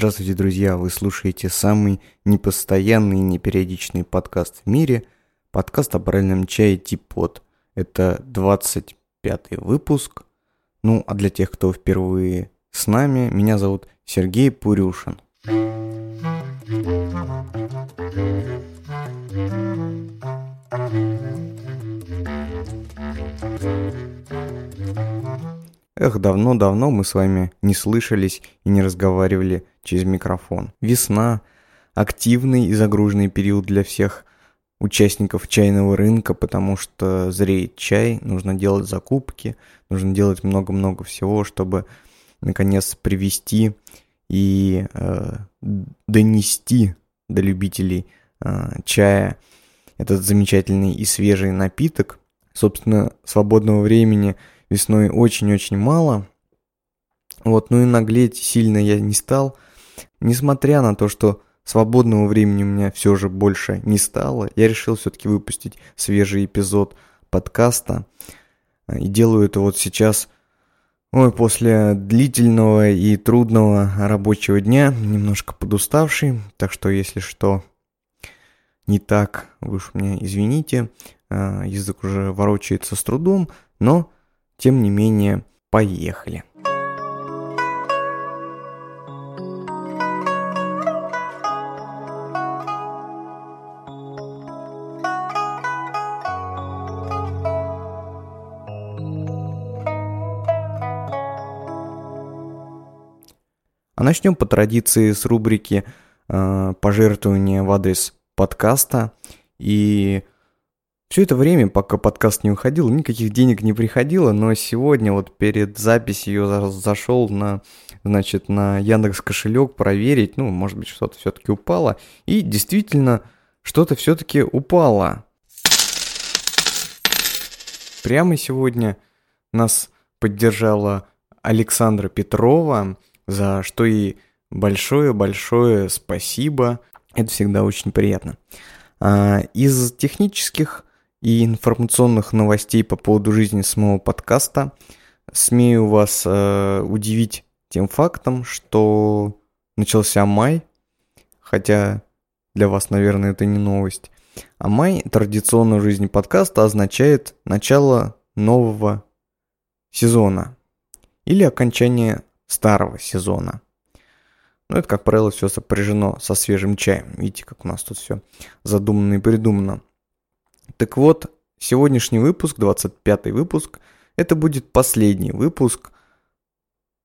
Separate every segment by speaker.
Speaker 1: Здравствуйте, друзья! Вы слушаете самый непостоянный и непериодичный подкаст в мире. Подкаст о правильном чае Типот. Это 25 выпуск. Ну, а для тех, кто впервые с нами, меня зовут Сергей Пурюшин. Эх, давно-давно мы с вами не слышались и не разговаривали через микрофон. Весна, активный и загруженный период для всех участников чайного рынка, потому что зреет чай, нужно делать закупки, нужно делать много-много всего, чтобы наконец привести и э, донести до любителей э, чая этот замечательный и свежий напиток. Собственно, свободного времени – весной очень-очень мало. Вот, ну и наглеть сильно я не стал. Несмотря на то, что свободного времени у меня все же больше не стало, я решил все-таки выпустить свежий эпизод подкаста. И делаю это вот сейчас, ой, после длительного и трудного рабочего дня, немножко подуставший. Так что, если что не так, вы уж меня извините, а, язык уже ворочается с трудом, но тем не менее, поехали. А начнем по традиции с рубрики э, пожертвования в адрес подкаста. И все это время, пока подкаст не уходил, никаких денег не приходило, но сегодня вот перед записью я зашел на, значит, на Яндекс кошелек проверить, ну, может быть, что-то все-таки упало, и действительно, что-то все-таки упало. Прямо сегодня нас поддержала Александра Петрова, за что ей большое-большое спасибо. Это всегда очень приятно. А, из технических и информационных новостей по поводу жизни самого подкаста. Смею вас э, удивить тем фактом, что начался май, хотя для вас, наверное, это не новость. А май традиционно в жизни подкаста означает начало нового сезона или окончание старого сезона. Ну, это, как правило, все сопряжено со свежим чаем. Видите, как у нас тут все задумано и придумано. Так вот, сегодняшний выпуск, 25 выпуск, это будет последний выпуск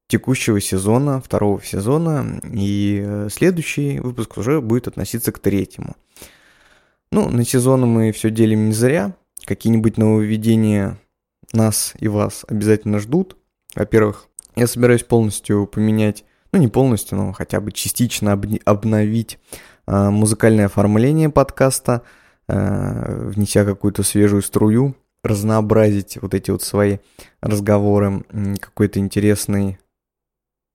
Speaker 1: текущего сезона, второго сезона, и э, следующий выпуск уже будет относиться к третьему. Ну, на сезон мы все делим не зря. Какие-нибудь нововведения нас и вас обязательно ждут. Во-первых, я собираюсь полностью поменять, ну не полностью, но хотя бы частично обновить э, музыкальное оформление подкаста – внеся какую-то свежую струю, разнообразить вот эти вот свои разговоры какой-то интересной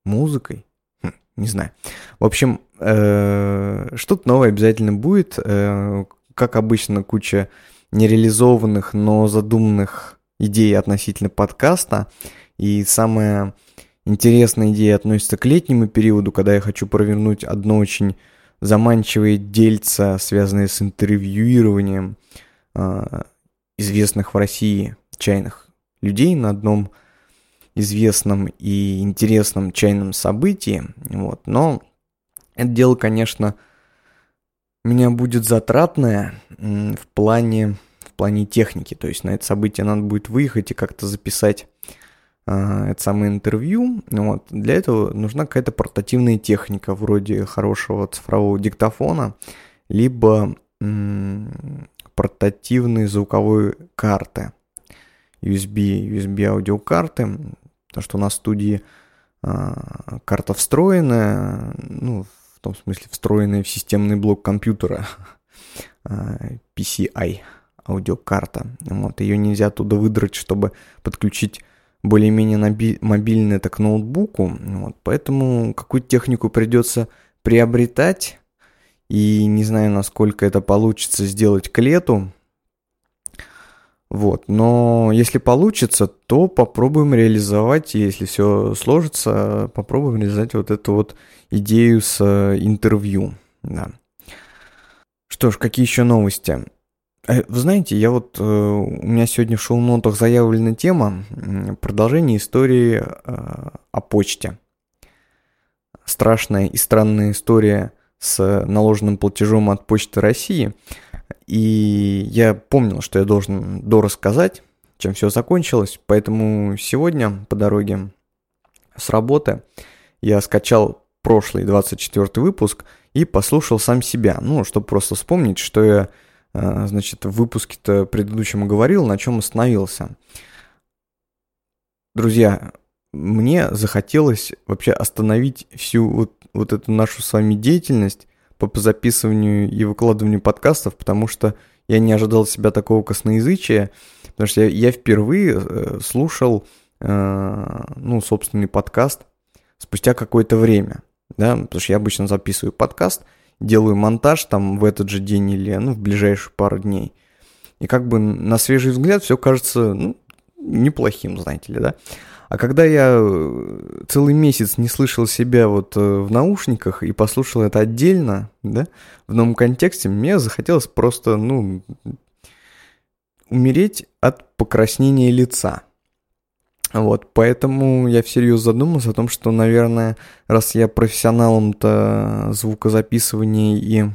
Speaker 1: музыкой. Хм, не знаю. В общем, э, что-то новое обязательно будет. Э, как обычно, куча нереализованных, но задуманных идей относительно подкаста. И самая интересная идея относится к летнему периоду, когда я хочу провернуть одно очень заманчивые дельца, связанные с интервьюированием э, известных в России чайных людей на одном известном и интересном чайном событии. Вот. Но это дело, конечно, меня будет затратное в плане, в плане техники. То есть на это событие надо будет выехать и как-то записать это самое интервью. Вот. Для этого нужна какая-то портативная техника, вроде хорошего цифрового диктофона, либо м- портативной звуковой карты. USB, USB аудиокарты, потому что у нас в студии а, карта встроенная, ну, в том смысле встроенная в системный блок компьютера, а, PCI аудиокарта. Вот, ее нельзя оттуда выдрать, чтобы подключить более-менее мобильный это к ноутбуку, вот, поэтому какую-то технику придется приобретать, и не знаю, насколько это получится сделать к лету. Вот, но если получится, то попробуем реализовать, если все сложится, попробуем реализовать вот эту вот идею с э, интервью, да. Что ж, какие еще новости? Э, вы знаете, я вот, э, у меня сегодня в шоу-нотах заявлена тема продолжение истории о почте. Страшная и странная история с наложенным платежом от Почты России – и я помнил, что я должен дорассказать, чем все закончилось, поэтому сегодня по дороге с работы я скачал прошлый 24 выпуск и послушал сам себя, ну, чтобы просто вспомнить, что я, э, значит, в выпуске-то предыдущем говорил, на чем остановился. Друзья, мне захотелось вообще остановить всю вот, вот эту нашу с вами деятельность по записыванию и выкладыванию подкастов, потому что я не ожидал себя такого косноязычия, потому что я, я впервые э, слушал, э, ну, собственный подкаст спустя какое-то время, да, потому что я обычно записываю подкаст, делаю монтаж там в этот же день или, ну, в ближайшие пару дней. И как бы на свежий взгляд все кажется, ну, неплохим, знаете ли, да. А когда я э, целый месяц не слышал себя вот э, в наушниках и послушал это отдельно, да, в новом контексте, мне захотелось просто, ну, умереть от покраснения лица. Вот, поэтому я всерьез задумался о том, что, наверное, раз я профессионалом-то звукозаписывания и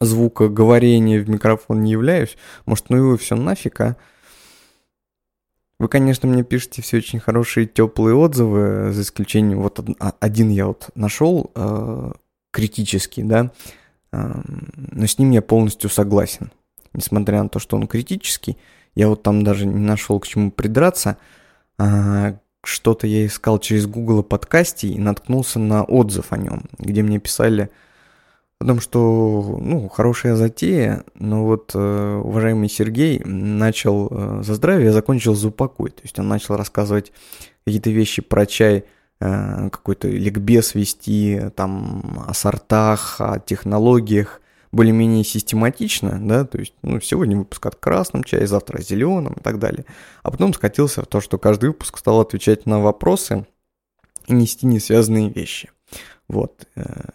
Speaker 1: звукоговорения в микрофон не являюсь, может, ну его все нафиг, а? Вы, конечно, мне пишете все очень хорошие, теплые отзывы, за исключением, вот а, один я вот нашел, э, критический, да, э, но с ним я полностью согласен. Несмотря на то, что он критический, я вот там даже не нашел к чему придраться. Что-то я искал через Google подкасте и наткнулся на отзыв о нем, где мне писали, Потому что, ну, хорошая затея, но вот э, уважаемый Сергей начал э, за здравие, закончил за упокой. То есть он начал рассказывать какие-то вещи про чай, э, какой-то ликбез вести, там, о сортах, о технологиях, более-менее систематично, да, то есть, ну, сегодня выпуск от красном чае, завтра о зеленом и так далее. А потом скатился в то, что каждый выпуск стал отвечать на вопросы и нести несвязанные вещи. Вот. Э,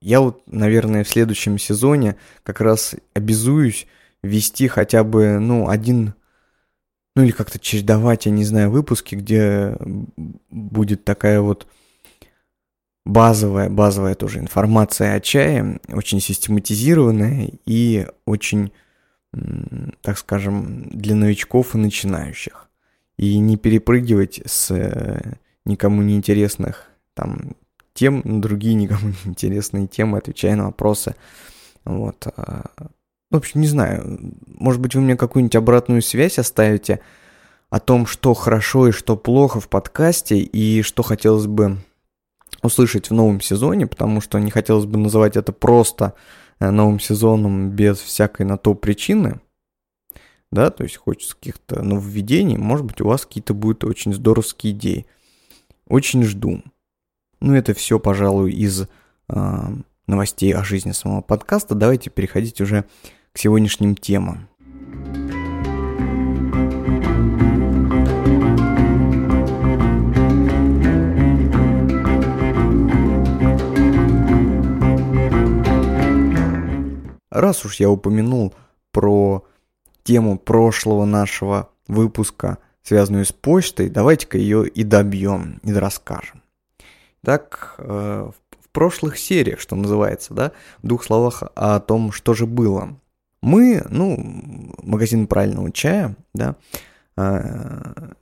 Speaker 1: я вот, наверное, в следующем сезоне как раз обязуюсь вести хотя бы, ну, один, ну или как-то чередовать, я не знаю, выпуски, где будет такая вот базовая, базовая тоже информация о чае, очень систематизированная и очень, так скажем, для новичков и начинающих. И не перепрыгивать с э, никому неинтересных там тем другие никому не интересные темы, отвечая на вопросы. Вот. А, в общем, не знаю, может быть, вы мне какую-нибудь обратную связь оставите о том, что хорошо и что плохо в подкасте, и что хотелось бы услышать в новом сезоне, потому что не хотелось бы называть это просто э, новым сезоном без всякой на то причины, да, то есть хочется каких-то нововведений, может быть, у вас какие-то будут очень здоровские идеи. Очень жду. Ну, это все, пожалуй, из э, новостей о жизни самого подкаста. Давайте переходить уже к сегодняшним темам. Раз уж я упомянул про тему прошлого нашего выпуска, связанную с почтой, давайте-ка ее и добьем, и расскажем так э, в прошлых сериях, что называется, да, в двух словах о том, что же было. Мы, ну, магазин правильного чая, да, э,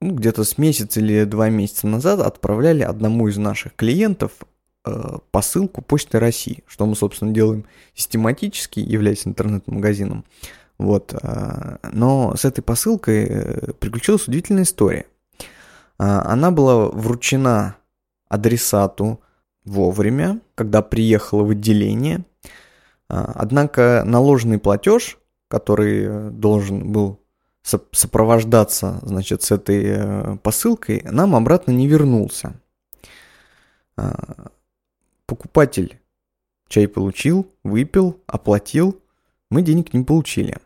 Speaker 1: ну, где-то с месяца или два месяца назад отправляли одному из наших клиентов посылку Почты России, что мы, собственно, делаем систематически, являясь интернет-магазином. Вот. Но с этой посылкой приключилась удивительная история. Она была вручена адресату вовремя, когда приехала в отделение. Однако наложенный платеж, который э, должен был сопровождаться, значит, с этой э, посылкой, нам обратно не вернулся. А, покупатель чай получил, выпил, оплатил, мы денег не получили.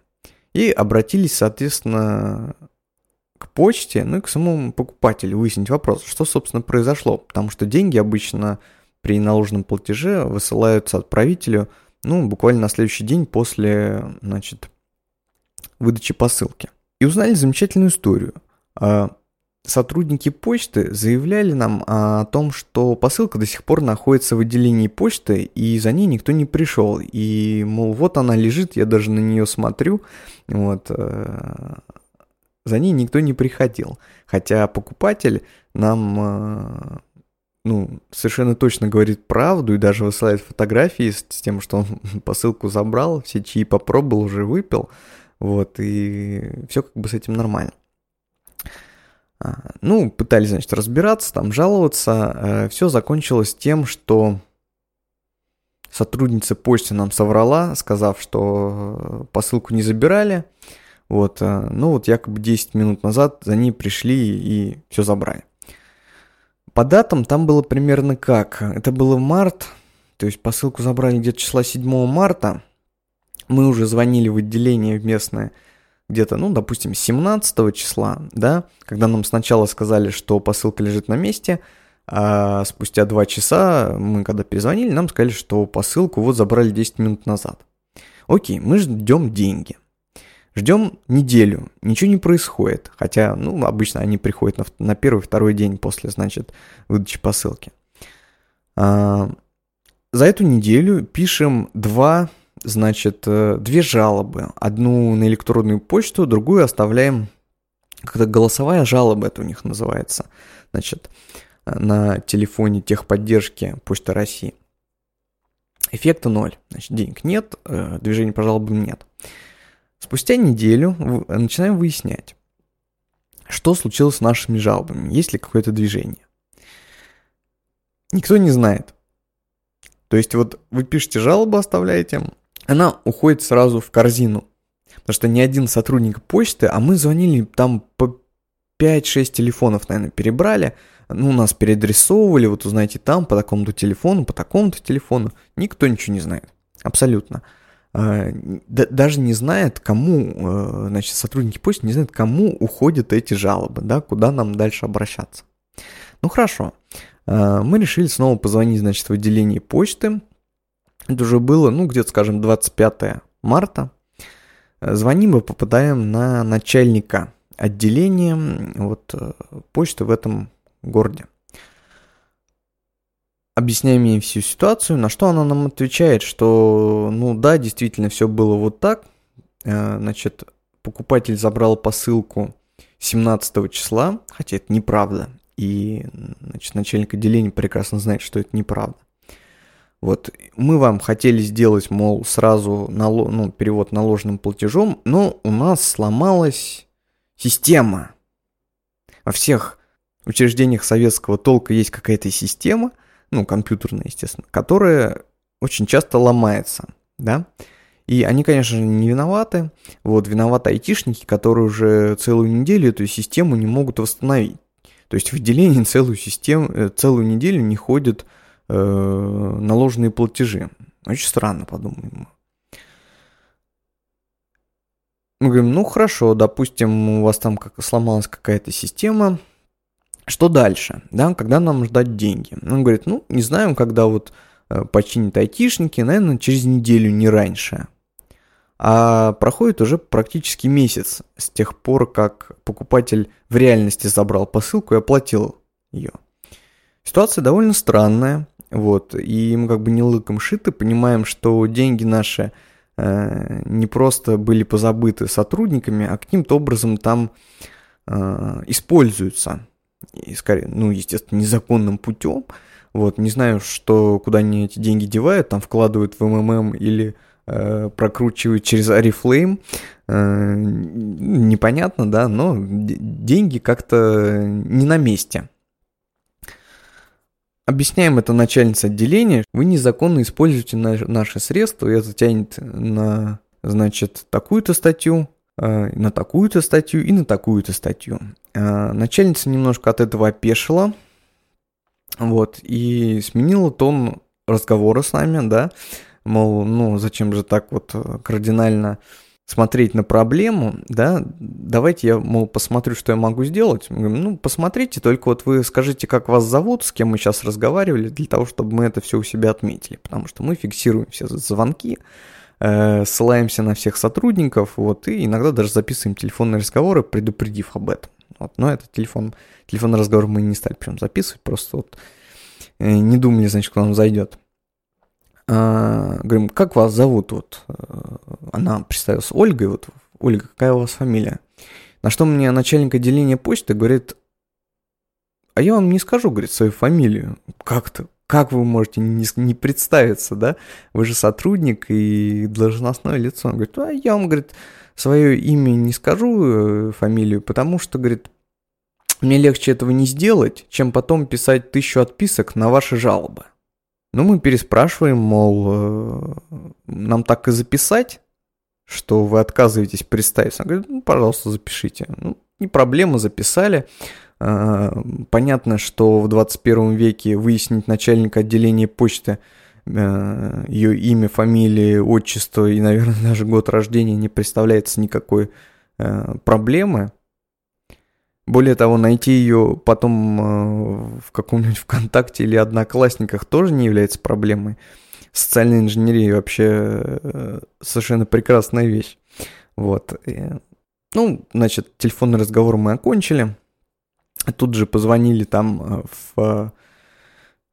Speaker 1: и обратились, соответственно, к почте, ну и к самому покупателю выяснить вопрос, что, собственно, произошло. Потому что деньги обычно при наложенном платеже высылаются отправителю, ну, буквально на следующий день после, значит, выдачи посылки. И узнали замечательную историю. А, сотрудники почты заявляли нам о том, что посылка до сих пор находится в отделении почты, и за ней никто не пришел. И, мол, вот она лежит, я даже на нее смотрю, вот, э, за ней никто не приходил. Хотя покупатель нам, э, ну, совершенно точно говорит правду и даже высылает фотографии с, с тем, что он посылку забрал, все чаи попробовал, уже выпил, вот, и все как бы с этим нормально. А, ну, пытались, значит, разбираться, там, жаловаться. Э, Все закончилось тем, что сотрудница почты нам соврала, сказав, что посылку не забирали. Вот, э, ну вот якобы 10 минут назад за ней пришли и все забрали. По датам там было примерно как. Это было март, то есть посылку забрали где-то числа 7 марта. Мы уже звонили в отделение в местное где-то, ну, допустим, 17 числа, да, когда нам сначала сказали, что посылка лежит на месте, а спустя 2 часа мы когда перезвонили, нам сказали, что посылку вот забрали 10 минут назад. Окей, мы ждем деньги. Ждем неделю, ничего не происходит, хотя, ну, обычно они приходят на, на первый-второй день после, значит, выдачи посылки. А, за эту неделю пишем два значит, э, две жалобы. Одну на электронную почту, другую оставляем, как-то голосовая жалоба это у них называется, значит, на телефоне техподдержки Почты России. Эффекта ноль. Значит, денег нет, э, движения по жалобам нет. Спустя неделю начинаем выяснять, что случилось с нашими жалобами, есть ли какое-то движение. Никто не знает. То есть вот вы пишете жалобу, оставляете, она уходит сразу в корзину. Потому что ни один сотрудник почты, а мы звонили там по 5-6 телефонов, наверное, перебрали. Ну, нас переадресовывали, вот узнаете там, по такому-то телефону, по такому-то телефону. Никто ничего не знает. Абсолютно. А, даже не знает, кому, э, значит, сотрудники почты не знают, кому уходят эти жалобы, да, куда нам дальше обращаться. Ну, хорошо. А, мы решили снова позвонить, значит, в отделение почты, это уже было, ну, где-то, скажем, 25 марта. Звоним и попадаем на начальника отделения вот, э, почты в этом городе. Объясняем ей всю ситуацию, на что она нам отвечает, что, ну да, действительно, все было вот так. Э, значит, покупатель забрал посылку 17 числа, хотя это неправда. И, значит, начальник отделения прекрасно знает, что это неправда. Вот мы вам хотели сделать, мол, сразу нало, ну, перевод наложенным платежом, но у нас сломалась система. Во всех учреждениях советского толка есть какая-то система, ну, компьютерная, естественно, которая очень часто ломается, да. И они, конечно же, не виноваты. Вот, виноваты айтишники, которые уже целую неделю эту систему не могут восстановить. То есть в отделении целую систему, э, целую неделю не ходят э, наложенные платежи. Очень странно, подумаем. Мы говорим, ну хорошо, допустим, у вас там как сломалась какая-то система, что дальше, да, когда нам ждать деньги? Он говорит, ну, не знаем, когда вот э, починят айтишники, наверное, через неделю, не раньше. А проходит уже практически месяц с тех пор, как покупатель в реальности забрал посылку и оплатил ее. Ситуация довольно странная. Вот, и мы как бы не лыком шиты, понимаем, что деньги наши э, не просто были позабыты сотрудниками, а каким-то образом там э, используются. И, скорее, ну, естественно, незаконным путем. Вот, не знаю, что, куда они эти деньги девают, там вкладывают в МММ или э, прокручивают через Арифлейм. Э, непонятно, да, но деньги как-то не на месте. Объясняем это начальнице отделения. Вы незаконно используете наши средства, и это тянет на, значит, такую-то статью, э, на такую-то статью и на такую-то статью. Э, начальница немножко от этого опешила, вот, и сменила тон разговора с нами, да, мол, ну, зачем же так вот кардинально смотреть на проблему, да, давайте я, мол, посмотрю, что я могу сделать. Говорим, ну, посмотрите, только вот вы скажите, как вас зовут, с кем мы сейчас разговаривали, для того, чтобы мы это все у себя отметили, потому что мы фиксируем все звонки, э, ссылаемся на всех сотрудников, вот, и иногда даже записываем телефонные разговоры, предупредив об этом. Вот, но этот телефон, телефонный разговор мы не стали прям записывать, просто вот э, не думали, значит, к нам зайдет. А, говорим, как вас зовут? Вот, э, она представилась Ольгой, вот, Ольга, какая у вас фамилия? На что мне начальник отделения почты говорит, а я вам не скажу, говорит, свою фамилию. Как-то, как вы можете не, не представиться, да? Вы же сотрудник и должностное лицо. Он говорит, а я вам, говорит, свое имя не скажу, э, фамилию, потому что, говорит, мне легче этого не сделать, чем потом писать тысячу отписок на ваши жалобы. Ну, мы переспрашиваем, мол, э, нам так и записать, что вы отказываетесь представиться. Он говорит, ну, пожалуйста, запишите. Ну, не проблема, записали. А, понятно, что в 21 веке выяснить начальника отделения почты, э, ее имя, фамилия, отчество и, наверное, даже год рождения не представляется никакой э, проблемы. Более того, найти ее потом в каком-нибудь ВКонтакте или Одноклассниках тоже не является проблемой. Социальная инженерия вообще э, совершенно прекрасная вещь. Вот. Ну, значит, телефонный разговор мы окончили. Тут же позвонили там э, в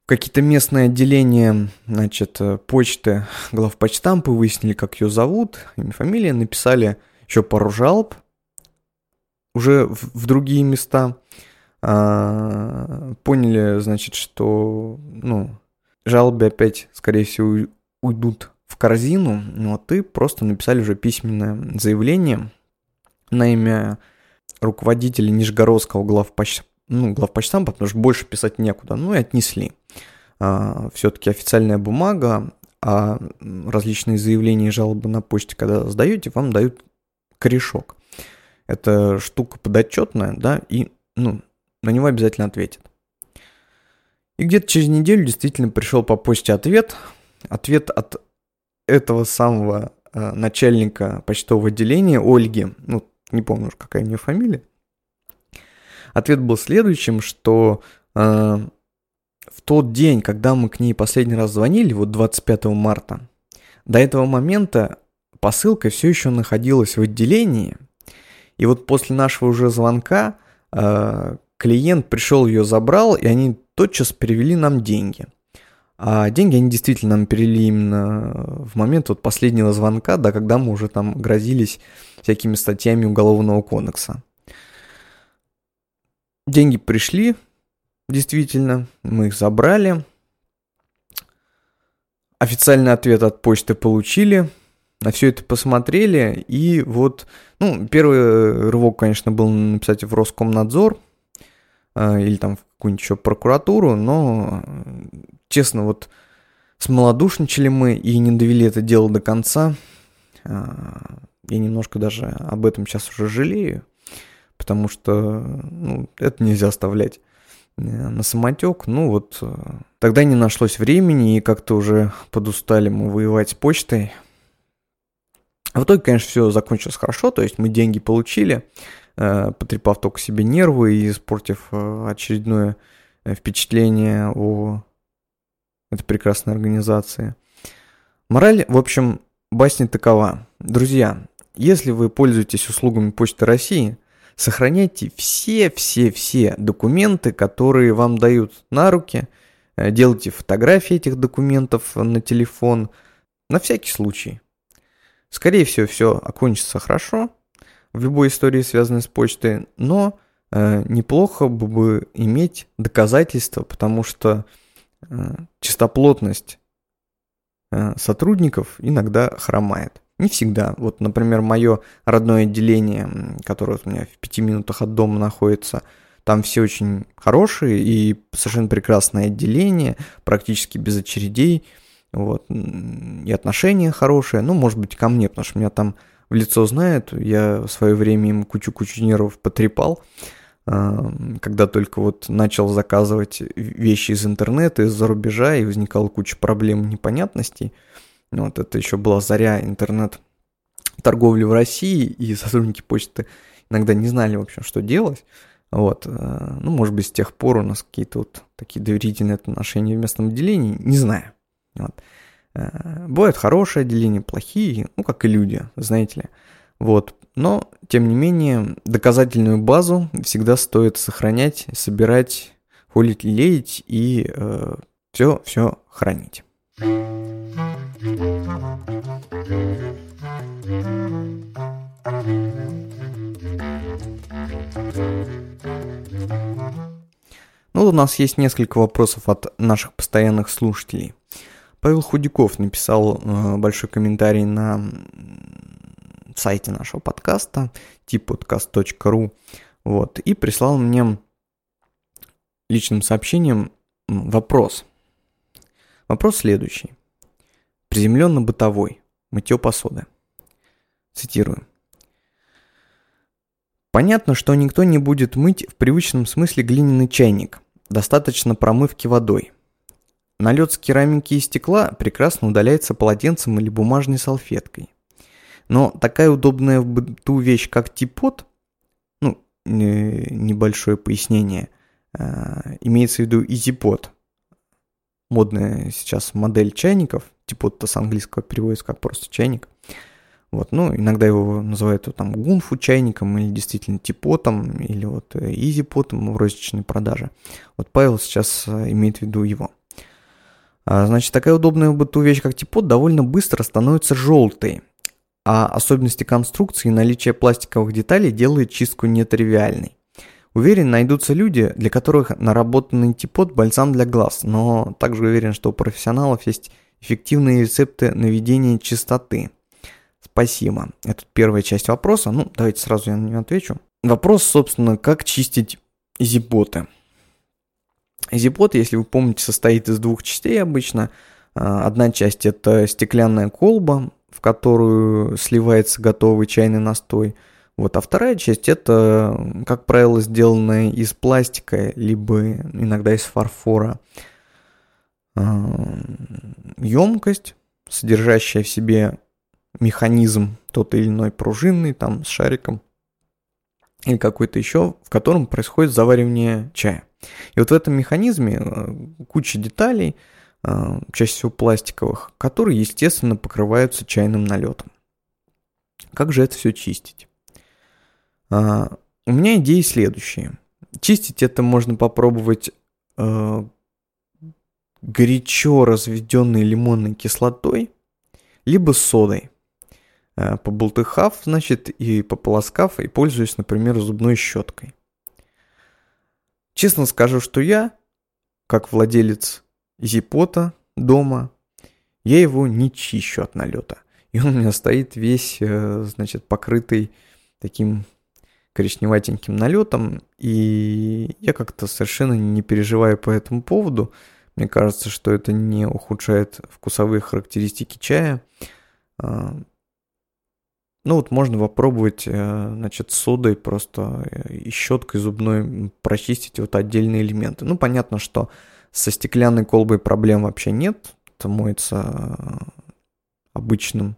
Speaker 1: какие-то местные отделения, значит, почты, главпочтампы, выяснили, как ее зовут, имя, фамилия, написали еще пару жалоб – уже в, в другие места. А, поняли, значит, что, ну, жалобы опять, скорее всего, уйдут в корзину, ну, а ты просто написали уже письменное заявление на имя руководителя Нижегородского главпоч... ну, главпочтампа, потому что больше писать некуда, ну и отнесли. А, все-таки официальная бумага, а различные заявления и жалобы на почте, когда сдаете, вам дают корешок эта штука подотчетная, да, и, ну, на него обязательно ответит. И где-то через неделю действительно пришел по почте ответ. Ответ от этого самого э, начальника почтового отделения Ольги, ну, не помню уж какая у нее фамилия. Ответ был следующим, что э, в тот день, когда мы к ней последний раз звонили, вот 25 марта, до этого момента посылка все еще находилась в отделении – и вот после нашего уже звонка э, клиент пришел ее забрал, и они тотчас перевели нам деньги. А деньги они действительно нам перевели именно в момент вот последнего звонка, да, когда мы уже там грозились всякими статьями Уголовного кодекса. Деньги пришли, действительно, мы их забрали. Официальный ответ от почты получили – на все это посмотрели, и вот, ну, первый рывок, конечно, был написать в Роскомнадзор э, или там в какую-нибудь еще прокуратуру, но, честно, вот смолодушничали мы и не довели это дело до конца. Э, я немножко даже об этом сейчас уже жалею, потому что ну, это нельзя оставлять э, на самотек. Ну вот э, тогда не нашлось времени, и как-то уже подустали мы воевать с почтой. А в итоге, конечно, все закончилось хорошо, то есть мы деньги получили, потрепав только себе нервы и испортив э, очередное э, впечатление о этой прекрасной организации. Мораль, в общем, басни такова. Друзья, если вы пользуетесь услугами Почты России, сохраняйте все-все-все документы, которые вам дают на руки, делайте фотографии этих документов на телефон, на всякий случай. Скорее всего, все окончится хорошо в любой истории, связанной с почтой, но э, неплохо бы, иметь доказательства, потому что э, чистоплотность э, сотрудников иногда хромает. Не всегда. Вот, например, мое родное отделение, которое у меня в пяти минутах от дома находится, там все очень хорошие и совершенно прекрасное отделение, практически без очередей – вот, и отношения хорошие, ну, может быть, ко мне, потому что меня там в лицо знают, я в свое время им кучу-кучу нервов потрепал, когда только вот начал заказывать вещи из интернета, из-за рубежа, и возникала куча проблем, непонятностей. Вот это еще была заря интернет торговли в России, и сотрудники почты иногда не знали, в общем, что делать. Вот, э, ну, может быть, с тех пор у нас какие-то вот такие доверительные отношения в местном отделении, не знаю. Вот. Э, бывают хорошие отделения, плохие, ну, как и люди, знаете ли. Вот, но, тем не менее, доказательную базу всегда стоит сохранять, собирать, холить, леять и э, все, все хранить. Ну, у нас есть несколько вопросов от наших постоянных слушателей. Павел Худяков написал э, большой комментарий на сайте нашего подкаста tippodcast.ru вот, и прислал мне личным сообщением вопрос. Вопрос следующий. Приземленно-бытовой. Мытье посуды. Цитирую. Понятно, что никто не будет мыть в привычном смысле глиняный чайник. Достаточно промывки водой. Налет с керамики и стекла прекрасно удаляется полотенцем или бумажной салфеткой. Но такая удобная в быту вещь, как типот, ну, небольшое пояснение, а, имеется в виду изипот, модная сейчас модель чайников, типот-то с английского переводится как просто чайник – вот, ну, иногда его называют вот, там гунфу чайником или действительно типотом, или вот изипотом э, в розничной продаже. Вот Павел сейчас э, имеет в виду его. А, значит, такая удобная в быту вещь, как типот, довольно быстро становится желтой. А особенности конструкции и наличие пластиковых деталей делает чистку нетривиальной. Уверен, найдутся люди, для которых наработанный типот – бальзам для глаз, но также уверен, что у профессионалов есть эффективные рецепты наведения чистоты – Спасибо. Это первая часть вопроса. Ну, давайте сразу я на нее отвечу. Вопрос, собственно, как чистить зипоты. Зипот, если вы помните, состоит из двух частей обычно. А, одна часть это стеклянная колба, в которую сливается готовый чайный настой. Вот, а вторая часть это, как правило, сделанная из пластика, либо иногда из фарфора емкость, а, содержащая в себе механизм тот или иной пружинный, там с шариком или какой-то еще, в котором происходит заваривание чая. И вот в этом механизме э, куча деталей, э, чаще всего пластиковых, которые, естественно, покрываются чайным налетом. Как же это все чистить? А, у меня идеи следующие. Чистить это можно попробовать э, горячо разведенной лимонной кислотой, либо содой. Э, побултыхав, значит, и пополоскав, и пользуюсь, например, зубной щеткой. Честно скажу, что я, как владелец зипота дома, я его не чищу от налета. И он у меня стоит весь, э, значит, покрытый таким коричневатеньким налетом, и я как-то совершенно не переживаю по этому поводу. Мне кажется, что это не ухудшает вкусовые характеристики чая. Ну вот можно попробовать, э, значит, содой просто э, и щеткой зубной прочистить вот отдельные элементы. Ну понятно, что со стеклянной колбой проблем вообще нет. Это моется э, обычным,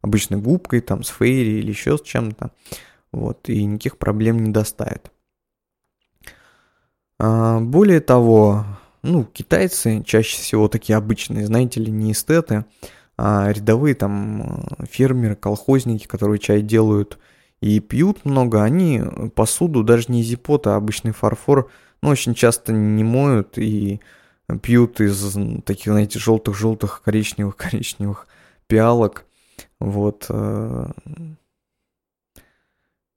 Speaker 1: обычной губкой, там, с фейри или еще с чем-то. Вот, и никаких проблем не доставит. А, более того, ну, китайцы чаще всего такие обычные, знаете ли, не эстеты, рядовые там э, фермеры, колхозники, которые чай делают и пьют много, они посуду даже не из ипота, а обычный фарфор, ну, очень часто не моют и пьют из таких, знаете, желтых-желтых, коричневых-коричневых пиалок. Вот. Э,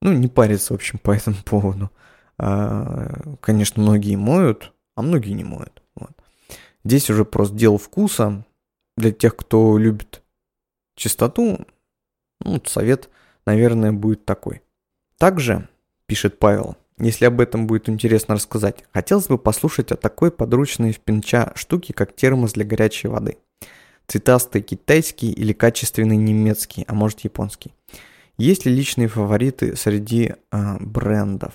Speaker 1: ну, не париться, в общем, по этому поводу. А, конечно, многие моют, а многие не моют. Вот. Здесь уже просто дело вкуса для тех, кто любит чистоту, ну, совет, наверное, будет такой. Также, пишет Павел, если об этом будет интересно рассказать, хотелось бы послушать о такой подручной в пинча штуке, как термос для горячей воды. Цветастый китайский или качественный немецкий, а может японский. Есть ли личные фавориты среди э, брендов?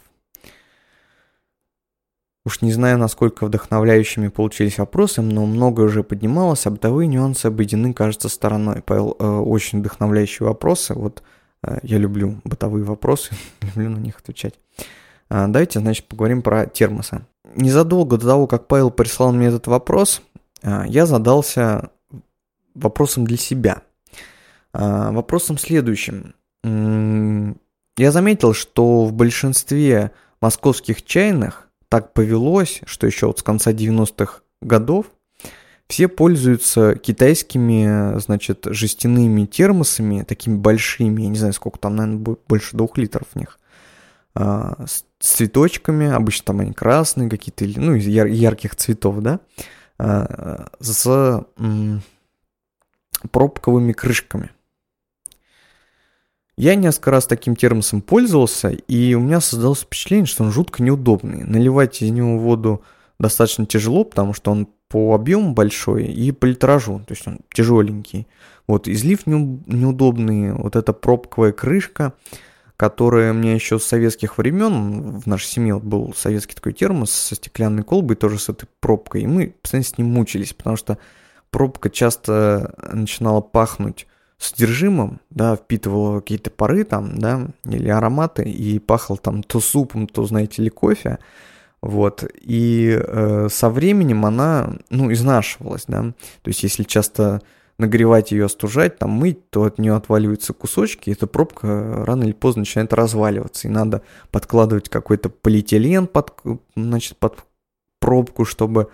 Speaker 1: Уж не знаю, насколько вдохновляющими получились вопросы, но многое уже поднималось, а бытовые нюансы обойдены, кажется, стороной. Павел, э, очень вдохновляющие вопросы. Вот Э, я люблю бытовые вопросы, люблю на них отвечать. А, давайте, значит, поговорим про термосы. Незадолго до того, как Павел прислал мне этот вопрос, а, я задался вопросом для себя. А, вопросом следующим. Я заметил, что в большинстве московских чайных так повелось, что еще вот с конца 90-х годов все пользуются китайскими, значит, жестяными термосами, такими большими, я не знаю, сколько там, наверное, больше двух литров в них, а, с цветочками, обычно там они красные какие-то, ну, из яр- ярких цветов, да, а, с пробковыми крышками. Я несколько раз таким термосом пользовался, и у меня создалось впечатление, что он жутко неудобный. Наливать из него воду достаточно тяжело, потому что он по объему большой и по литражу, то есть он тяжеленький. Вот, излив неудобный, вот эта пробковая крышка, которая мне еще с советских времен, в нашей семье вот был советский такой термос со стеклянной колбой, тоже с этой пробкой, и мы постоянно с ним мучились, потому что пробка часто начинала пахнуть содержимым, да, впитывала какие-то пары там, да, или ароматы, и пахло там то супом, то, знаете ли, кофе, вот. И э, со временем она, ну, изнашивалась, да. То есть, если часто нагревать ее, остужать, там мыть, то от нее отваливаются кусочки, и эта пробка рано или поздно начинает разваливаться. И надо подкладывать какой-то полиэтилен под, значит, под пробку, чтобы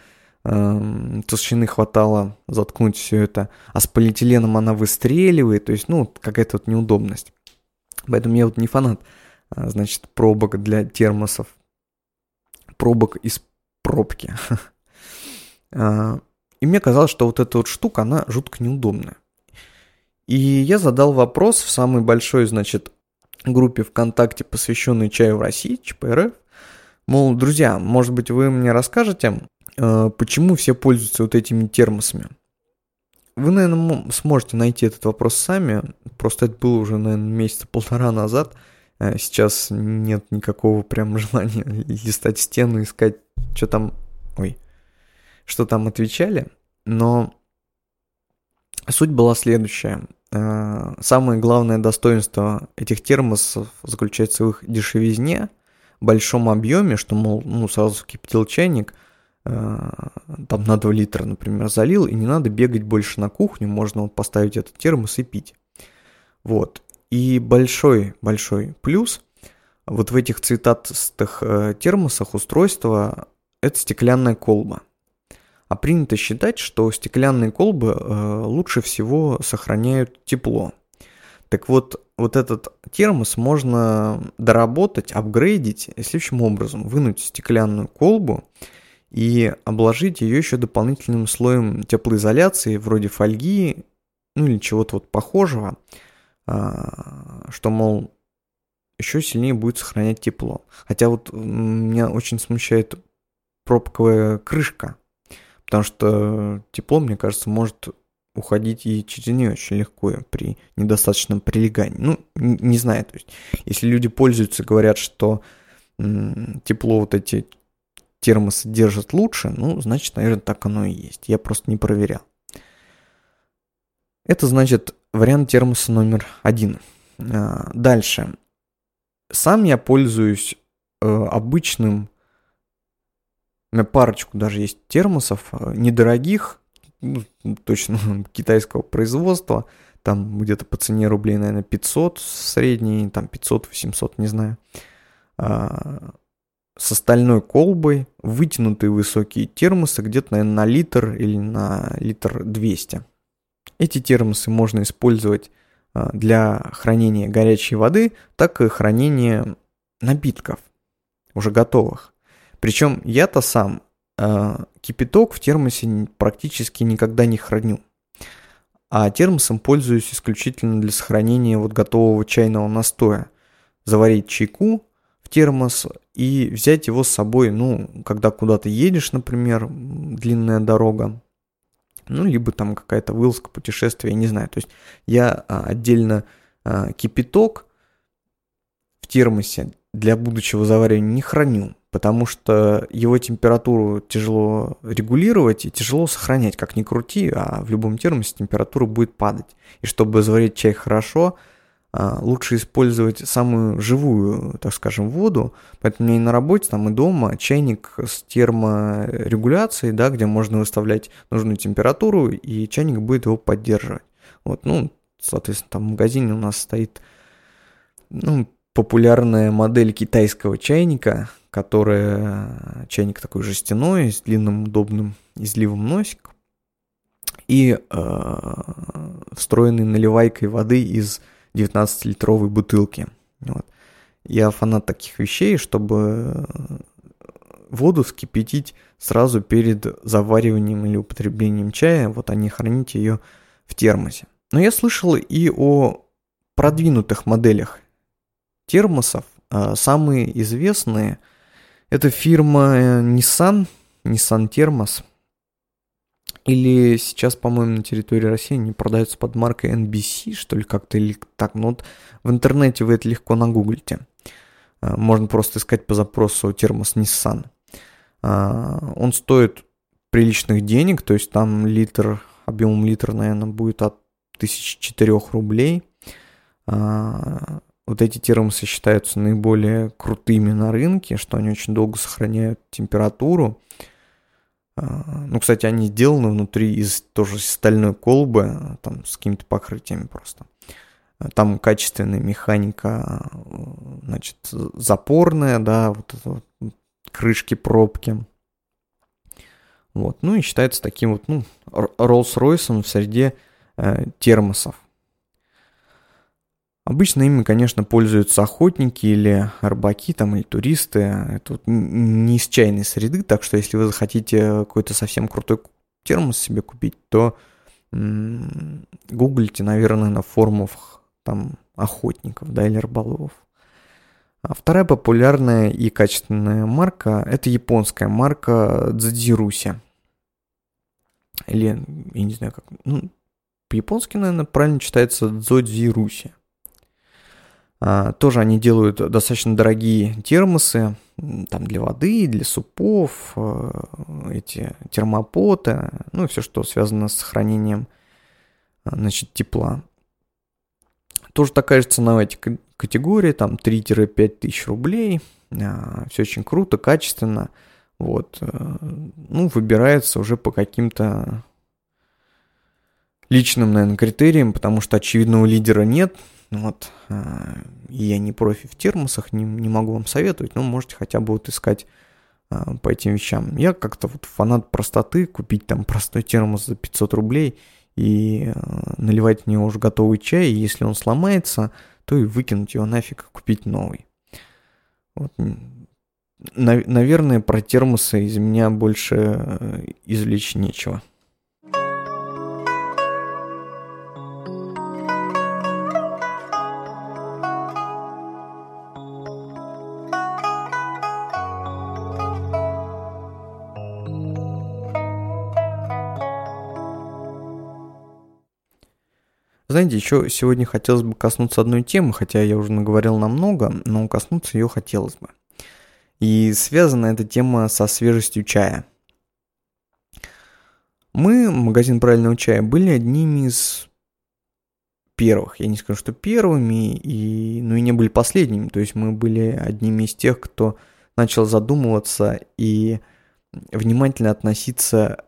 Speaker 1: э, толщины хватало заткнуть все это. А с полиэтиленом она выстреливает, то есть, ну, какая-то вот неудобность. Поэтому я вот не фанат, а, значит, пробок для термосов пробок из пробки. А, и мне казалось, что вот эта вот штука, она жутко неудобная. И я задал вопрос в самой большой, значит, группе ВКонтакте, посвященной чаю в России, ЧПРФ. Мол, друзья, может быть, вы мне расскажете, почему все пользуются вот этими термосами? Вы, наверное, сможете найти этот вопрос сами. Просто это было уже, наверное, месяца полтора назад – Э, сейчас нет никакого прям желания листать стену, искать, что там... Ой, что там отвечали. Но суть была следующая. Э, самое главное достоинство этих термосов заключается в их дешевизне, большом объеме, что, мол, ну, сразу кипятил чайник, там на 2 литра, например, залил, и не надо бегать больше на кухню, можно вот поставить этот термос и пить. Вот. И большой-большой плюс вот в этих цветастых э, термосах устройства – это стеклянная колба. А принято считать, что стеклянные колбы э, лучше всего сохраняют тепло. Так вот, вот этот термос можно доработать, апгрейдить следующим образом. Вынуть стеклянную колбу и обложить ее еще дополнительным слоем теплоизоляции, вроде фольги, ну или чего-то вот похожего – а, что, мол, еще сильнее будет сохранять тепло. Хотя вот меня очень смущает пробковая крышка, потому что тепло, мне кажется, может уходить и через нее очень легко при недостаточном прилегании. Ну, не знаю, то есть, если люди пользуются, говорят, что тепло вот эти термосы держат лучше, ну, значит, наверное, так оно и есть. Я просто не проверял. Это значит вариант термоса номер один. А, дальше. Сам я пользуюсь э, обычным, меня парочку даже есть термосов, э, недорогих, ну, точно китайского производства, там где-то по цене рублей, наверное, 500 средний, там 500-800, не знаю, а, с остальной колбой, вытянутые высокие термосы, где-то, наверное, на литр или на литр 200. Эти термосы можно использовать а, для хранения горячей воды, так и хранения напитков, уже готовых. Причем я-то сам э, кипяток в термосе практически никогда не храню. А термосом пользуюсь исключительно для сохранения вот готового чайного настоя. Заварить чайку в термос и взять его с собой, ну, когда куда-то едешь, например, длинная дорога, ну, либо там какая-то вылазка, путешествие, не знаю. То есть я а, отдельно а, кипяток в термосе для будущего заваривания не храню, потому что его температуру тяжело регулировать и тяжело сохранять, как ни крути, а в любом термосе температура будет падать. И чтобы заварить чай хорошо, лучше использовать самую живую, так скажем, воду. Поэтому меня и на работе, там и дома чайник с терморегуляцией, да, где можно выставлять нужную температуру, и чайник будет его поддерживать. Вот, ну, соответственно, там в магазине у нас стоит ну, популярная модель китайского чайника, которая чайник такой жестяной, с длинным удобным изливом носик и э, встроенный наливайкой воды из 19-литровой бутылки. Вот. Я фанат таких вещей, чтобы воду вскипятить сразу перед завариванием или употреблением чая, вот, а не хранить ее в термосе. Но я слышал и о продвинутых моделях термосов. А самые известные – это фирма Nissan, Nissan Thermos. Или сейчас, по-моему, на территории России они продаются под маркой NBC, что ли, как-то или так. Но вот в интернете вы это легко нагуглите. А, можно просто искать по запросу термос Nissan. А, он стоит приличных денег, то есть там литр, объемом литра, наверное, будет от 1004 рублей. А, вот эти термосы считаются наиболее крутыми на рынке, что они очень долго сохраняют температуру. А, ну, кстати, они сделаны внутри из тоже стальной колбы, там с какими-то покрытиями просто. Там качественная механика, значит, запорная, да, вот это вот, крышки, пробки. Вот, ну и считается таким вот, ну, Rolls-Royce в среде э, термосов. Обычно ими, конечно, пользуются охотники или рыбаки там, или туристы. Это вот не из чайной среды, так что если вы захотите какой-то совсем крутой термос себе купить, то м- гуглите, наверное, на форумах там охотников, да, или рыболовов. А вторая популярная и качественная марка – это японская марка Дзадзируси. Или, я не знаю, как, ну, по-японски, наверное, правильно читается Дзодзируси. А, тоже они делают достаточно дорогие термосы, там для воды, для супов, э, эти термопоты, ну все, что связано с сохранением а, значит, тепла. Тоже такая же ценовая категория, там 3-5 тысяч рублей, а, все очень круто, качественно, вот, э, ну, выбирается уже по каким-то личным, наверное, критериям, потому что очевидного лидера нет, вот. А, я не профи в термосах, не, не могу вам советовать, но можете хотя бы вот искать а, по этим вещам. Я как-то вот фанат простоты, купить там простой термос за 500 рублей и а, наливать в него уже готовый чай, и если он сломается, то и выкинуть его нафиг, купить новый. Вот. Наверное, про термосы из меня больше извлечь нечего. Знаете, еще сегодня хотелось бы коснуться одной темы, хотя я уже наговорил намного, но коснуться ее хотелось бы. И связана эта тема со свежестью чая. Мы, магазин правильного чая, были одними из первых. Я не скажу, что первыми, и, ну и не были последними. То есть мы были одними из тех, кто начал задумываться и внимательно относиться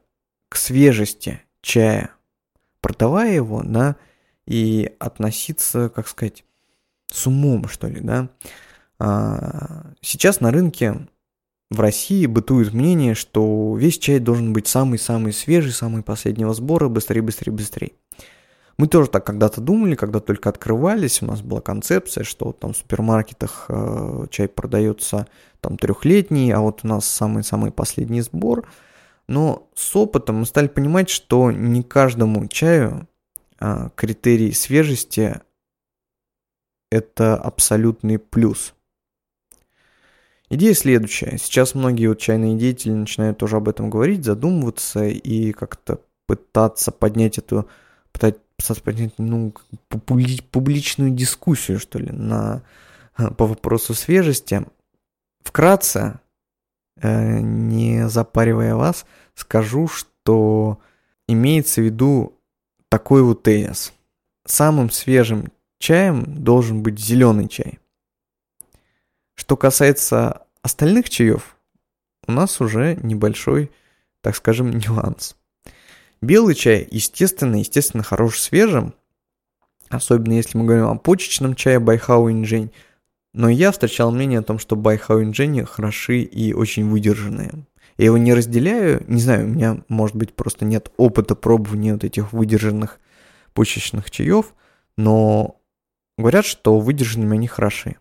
Speaker 1: к свежести чая, продавая его на и относиться, как сказать, с умом, что ли, да. А, сейчас на рынке в России бытует мнение, что весь чай должен быть самый-самый свежий, самый последнего сбора, быстрее, быстрее, быстрее. Мы тоже так когда-то думали, когда только открывались, у нас была концепция, что там в супермаркетах э, чай продается там трехлетний, а вот у нас самый-самый последний сбор. Но с опытом мы стали понимать, что не каждому чаю критерий свежести – это абсолютный плюс. Идея следующая. Сейчас многие вот чайные деятели начинают тоже об этом говорить, задумываться и как-то пытаться поднять эту, пытаться поднять, ну, публи, публичную дискуссию, что ли, на, по вопросу свежести. Вкратце, э, не запаривая вас, скажу, что имеется в виду такой вот тезис. Самым свежим чаем должен быть зеленый чай. Что касается остальных чаев, у нас уже небольшой, так скажем, нюанс. Белый чай, естественно, естественно, хорош свежим, особенно если мы говорим о почечном чае Байхао Иньчжэнь, но я встречал мнение о том, что Байхао Иньчжэнь хороши и очень выдержанные. Я его не разделяю, не знаю, у меня, может быть, просто нет опыта пробования вот этих выдержанных почечных чаев, но говорят, что выдержанными они хороши.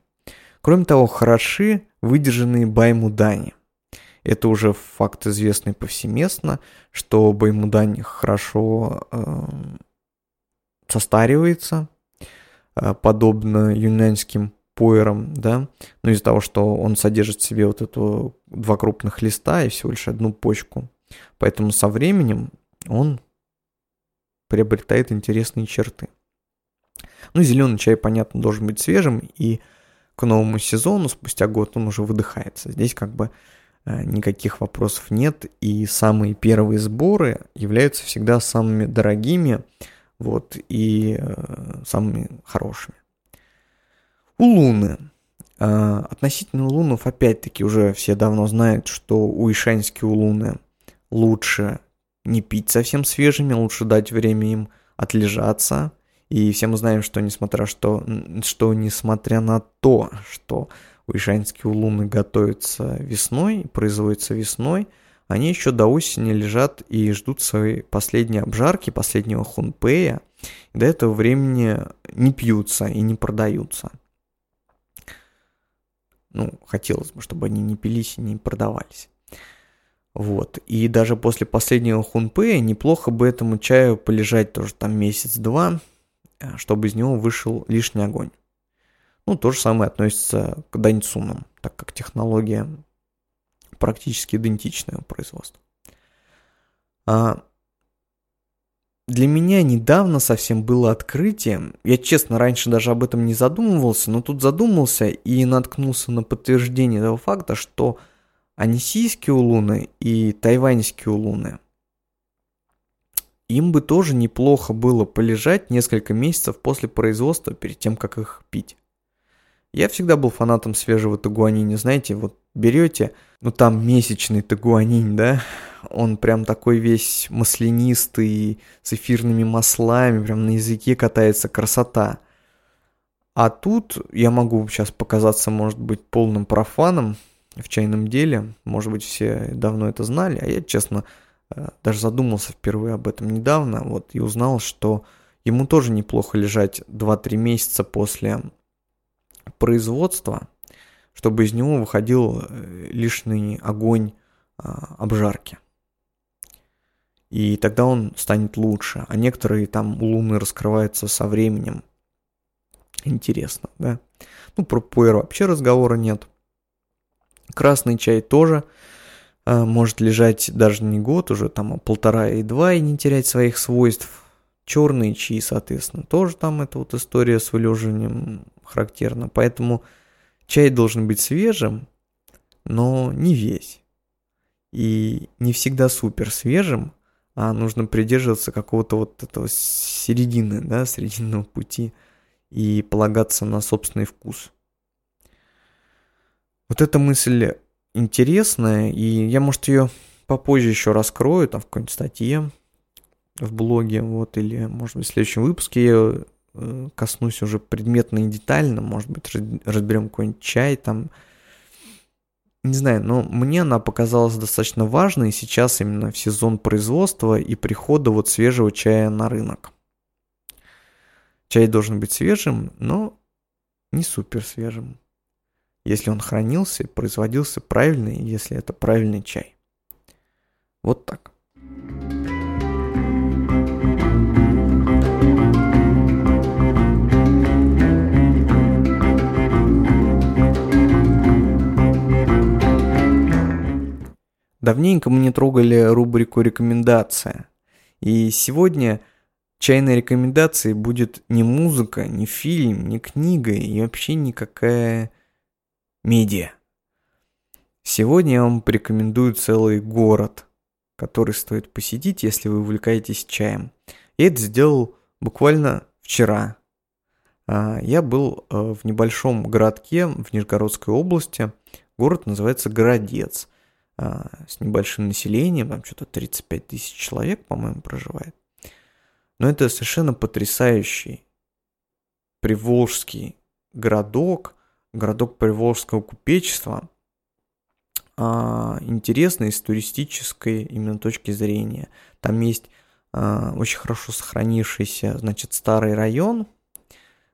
Speaker 1: Кроме того, хороши выдержанные баймудани. Это уже факт известный повсеместно, что баймудань хорошо э, состаривается, подобно юнаньским пуэром, да, но из-за того, что он содержит в себе вот эту два крупных листа и всего лишь одну почку. Поэтому со временем он приобретает интересные черты. Ну, зеленый чай, понятно, должен быть свежим, и к новому сезону, спустя год, он уже выдыхается. Здесь как бы э, никаких вопросов нет, и самые первые сборы являются всегда самыми дорогими, вот, и э, самыми хорошими. У Луны. Э, относительно Лунов, опять-таки, уже все давно знают, что у Ишаньские Луны лучше не пить совсем свежими, лучше дать время им отлежаться. И все мы знаем, что несмотря, что, что несмотря на то, что уишанские улуны готовятся весной, производятся весной, они еще до осени лежат и ждут своей последней обжарки, последнего хунпея. До этого времени не пьются и не продаются. Ну, хотелось бы, чтобы они не пились и не продавались. Вот. И даже после последнего хунпея неплохо бы этому чаю полежать тоже там месяц-два, э, чтобы из него вышел лишний огонь. Ну, то же самое относится к даньцунам, так как технология практически идентичная у производства. А для меня недавно совсем было открытие. Я, честно, раньше даже об этом не задумывался, но тут задумался и наткнулся на подтверждение того факта, что анисийские улуны и тайваньские улуны. Им бы тоже неплохо было полежать несколько месяцев после производства перед тем, как их пить. Я всегда был фанатом свежего тагуанини, знаете, вот берете, ну там месячный тагуанинь, да, он прям такой весь маслянистый, с эфирными маслами, прям на языке катается, красота. А тут я могу сейчас показаться, может быть, полным профаном, в чайном деле. Может быть, все давно это знали, а я, честно, э, даже задумался впервые об этом недавно, вот, и узнал, что ему тоже неплохо лежать 2-3 месяца после производства, чтобы из него выходил э, лишний огонь а, обжарки. И тогда он станет лучше. А некоторые там луны раскрываются со временем. Интересно, да? Ну, про пуэр вообще разговора нет. Красный чай тоже э, может лежать даже не год, уже там а полтора и два и не терять своих свойств. Черные чаи, соответственно, тоже там эта вот история с вылеживанием характерна. Поэтому чай должен быть свежим, но не весь. И не всегда супер свежим, а нужно придерживаться какого-то вот этого середины, да, срединного пути и полагаться на собственный вкус. Вот эта мысль интересная, и я, может, ее попозже еще раскрою, там, в какой-нибудь статье в блоге, вот, или, может быть, в следующем выпуске я коснусь уже предметно и детально, может быть, разберем какой-нибудь чай, там, не знаю, но мне она показалась достаточно важной сейчас именно в сезон производства и прихода вот свежего чая на рынок. Чай должен быть свежим, но не супер свежим если он хранился производился правильный, если это правильный чай. Вот так. Давненько мы не трогали рубрику «Рекомендация». И сегодня чайной рекомендацией будет не музыка, не фильм, не книга и вообще никакая медиа. Сегодня я вам порекомендую целый город, который стоит посетить, если вы увлекаетесь чаем. Я это сделал буквально вчера. А, я был э, в небольшом городке в Нижегородской области. Город называется Городец. А, с небольшим населением, там что-то 35 тысяч человек, по-моему, проживает. Но это совершенно потрясающий приволжский городок, городок приволжского купечества, а, интересный с туристической именно точки зрения. Там есть а, очень хорошо сохранившийся, значит, старый район,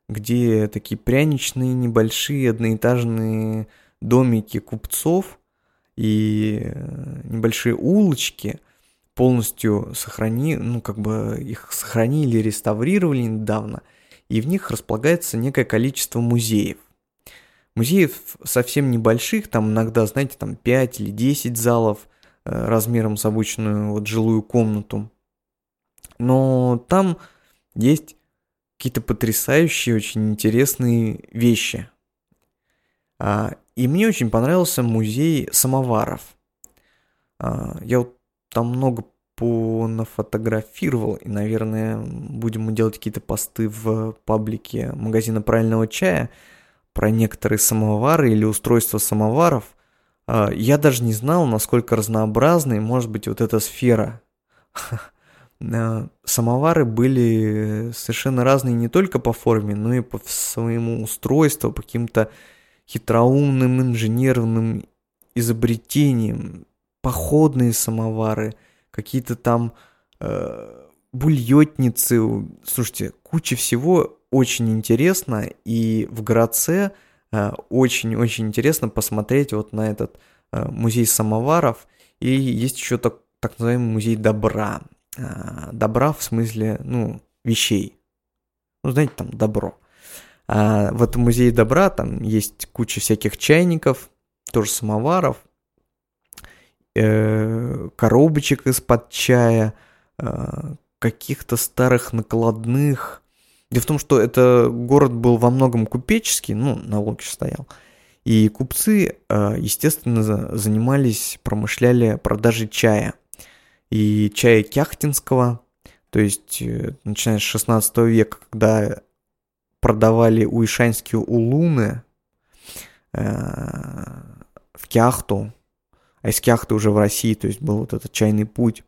Speaker 1: где такие пряничные небольшие одноэтажные домики купцов и э, небольшие улочки полностью сохрани, ну как бы их сохранили, реставрировали недавно, и в них располагается некое количество музеев. Музеев совсем небольших, там иногда, знаете, там 5 или 10 залов э, размером с обычную вот жилую комнату. Но там есть какие-то потрясающие, очень интересные вещи. А, и мне очень понравился музей самоваров. А, я вот там много понафотографировал, и, наверное, будем мы делать какие-то посты в паблике магазина правильного чая про некоторые самовары или устройства самоваров. А, я даже не знал, насколько разнообразной может быть вот эта сфера. А, самовары были совершенно разные не только по форме, но и по своему устройству, по каким-то хитроумным инженерным изобретениям. Походные самовары – какие-то там э, бульетницы. Слушайте, куча всего очень интересно, и в Граце э, очень-очень интересно посмотреть вот на этот э, музей самоваров, и есть еще так, так называемый музей добра. Э, добра в смысле, ну, вещей. Ну, знаете, там добро. А в этом музее добра там есть куча всяких чайников, тоже самоваров, Э, коробочек из-под чая, э, каких-то старых накладных. Дело в том, что это город был во многом купеческий, ну, на Волге стоял. И купцы, э, естественно, занимались, промышляли продажей чая. И чая кяхтинского, то есть начиная с 16 века, когда продавали уишанские улуны в Кяхту, а из Кяхты уже в России, то есть был вот этот чайный путь.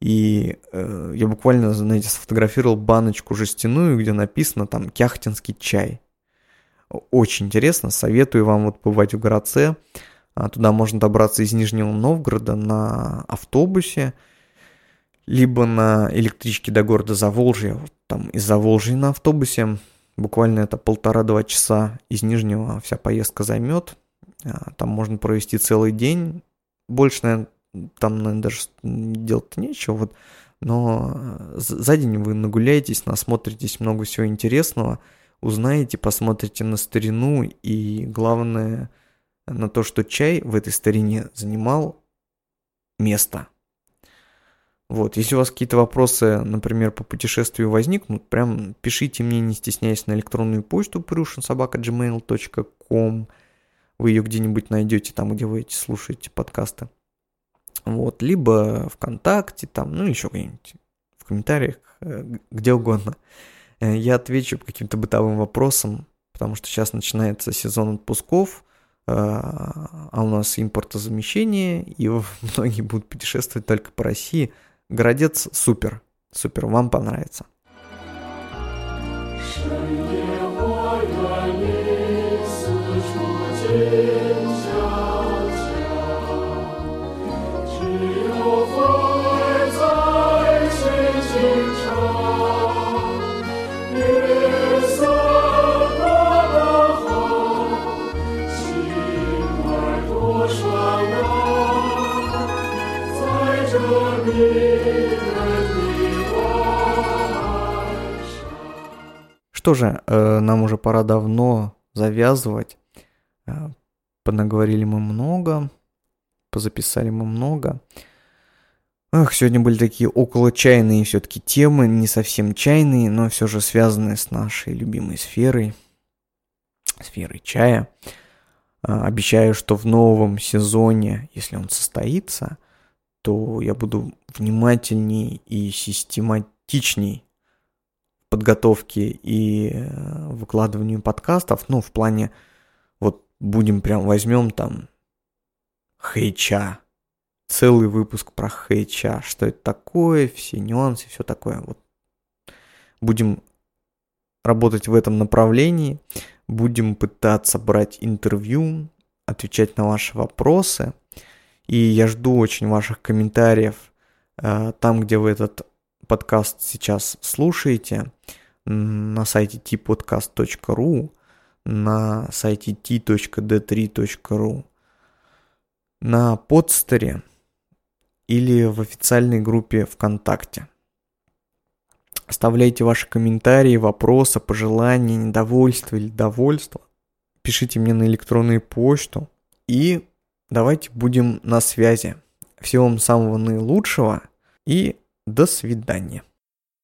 Speaker 1: И э, я буквально, знаете, сфотографировал баночку жестяную, где написано там «Кяхтинский чай». Очень интересно, советую вам вот бывать в городце. А, туда можно добраться из Нижнего Новгорода на автобусе, либо на электричке до города Заволжья. Вот там из Заволжья на автобусе. Буквально это полтора-два часа из Нижнего вся поездка займет. А, там можно провести целый день больше, наверное, там, наверное, даже делать-то нечего, вот, но э, за день вы нагуляетесь, насмотритесь много всего интересного, узнаете, посмотрите на старину и, главное, на то, что чай в этой старине занимал место. Вот, если у вас какие-то вопросы, например, по путешествию возникнут, прям пишите мне, не стесняясь, на электронную почту prushinsobaka.gmail.com вы ее где-нибудь найдете, там, где вы эти слушаете подкасты. Вот, либо ВКонтакте, там, ну, еще где-нибудь в комментариях, э, где угодно. Э, я отвечу по каким-то бытовым вопросам, потому что сейчас начинается сезон отпусков, э, а у нас импортозамещение, и многие будут путешествовать только по России. Городец супер, супер, вам понравится. Что же, э, нам уже пора давно завязывать. Э, понаговорили мы много, позаписали мы много. Ах, сегодня были такие около чайные все-таки темы, не совсем чайные, но все же связанные с нашей любимой сферой, сферой чая. Э, обещаю, что в новом сезоне, если он состоится, то я буду внимательней и систематичней подготовке и э, выкладыванию подкастов, ну, в плане, вот будем прям, возьмем там хейча, целый выпуск про хейча, что это такое, все нюансы, все такое. Вот будем работать в этом направлении, будем пытаться брать интервью, отвечать на ваши вопросы. И я жду очень ваших комментариев э, там, где вы этот подкаст сейчас слушаете, на сайте tpodcast.ru, на сайте t.d3.ru, на подстере или в официальной группе ВКонтакте. Оставляйте ваши комментарии, вопросы, пожелания, недовольство или довольство. Пишите мне на электронную почту. И давайте будем на связи. Всего вам самого наилучшего и до свидания.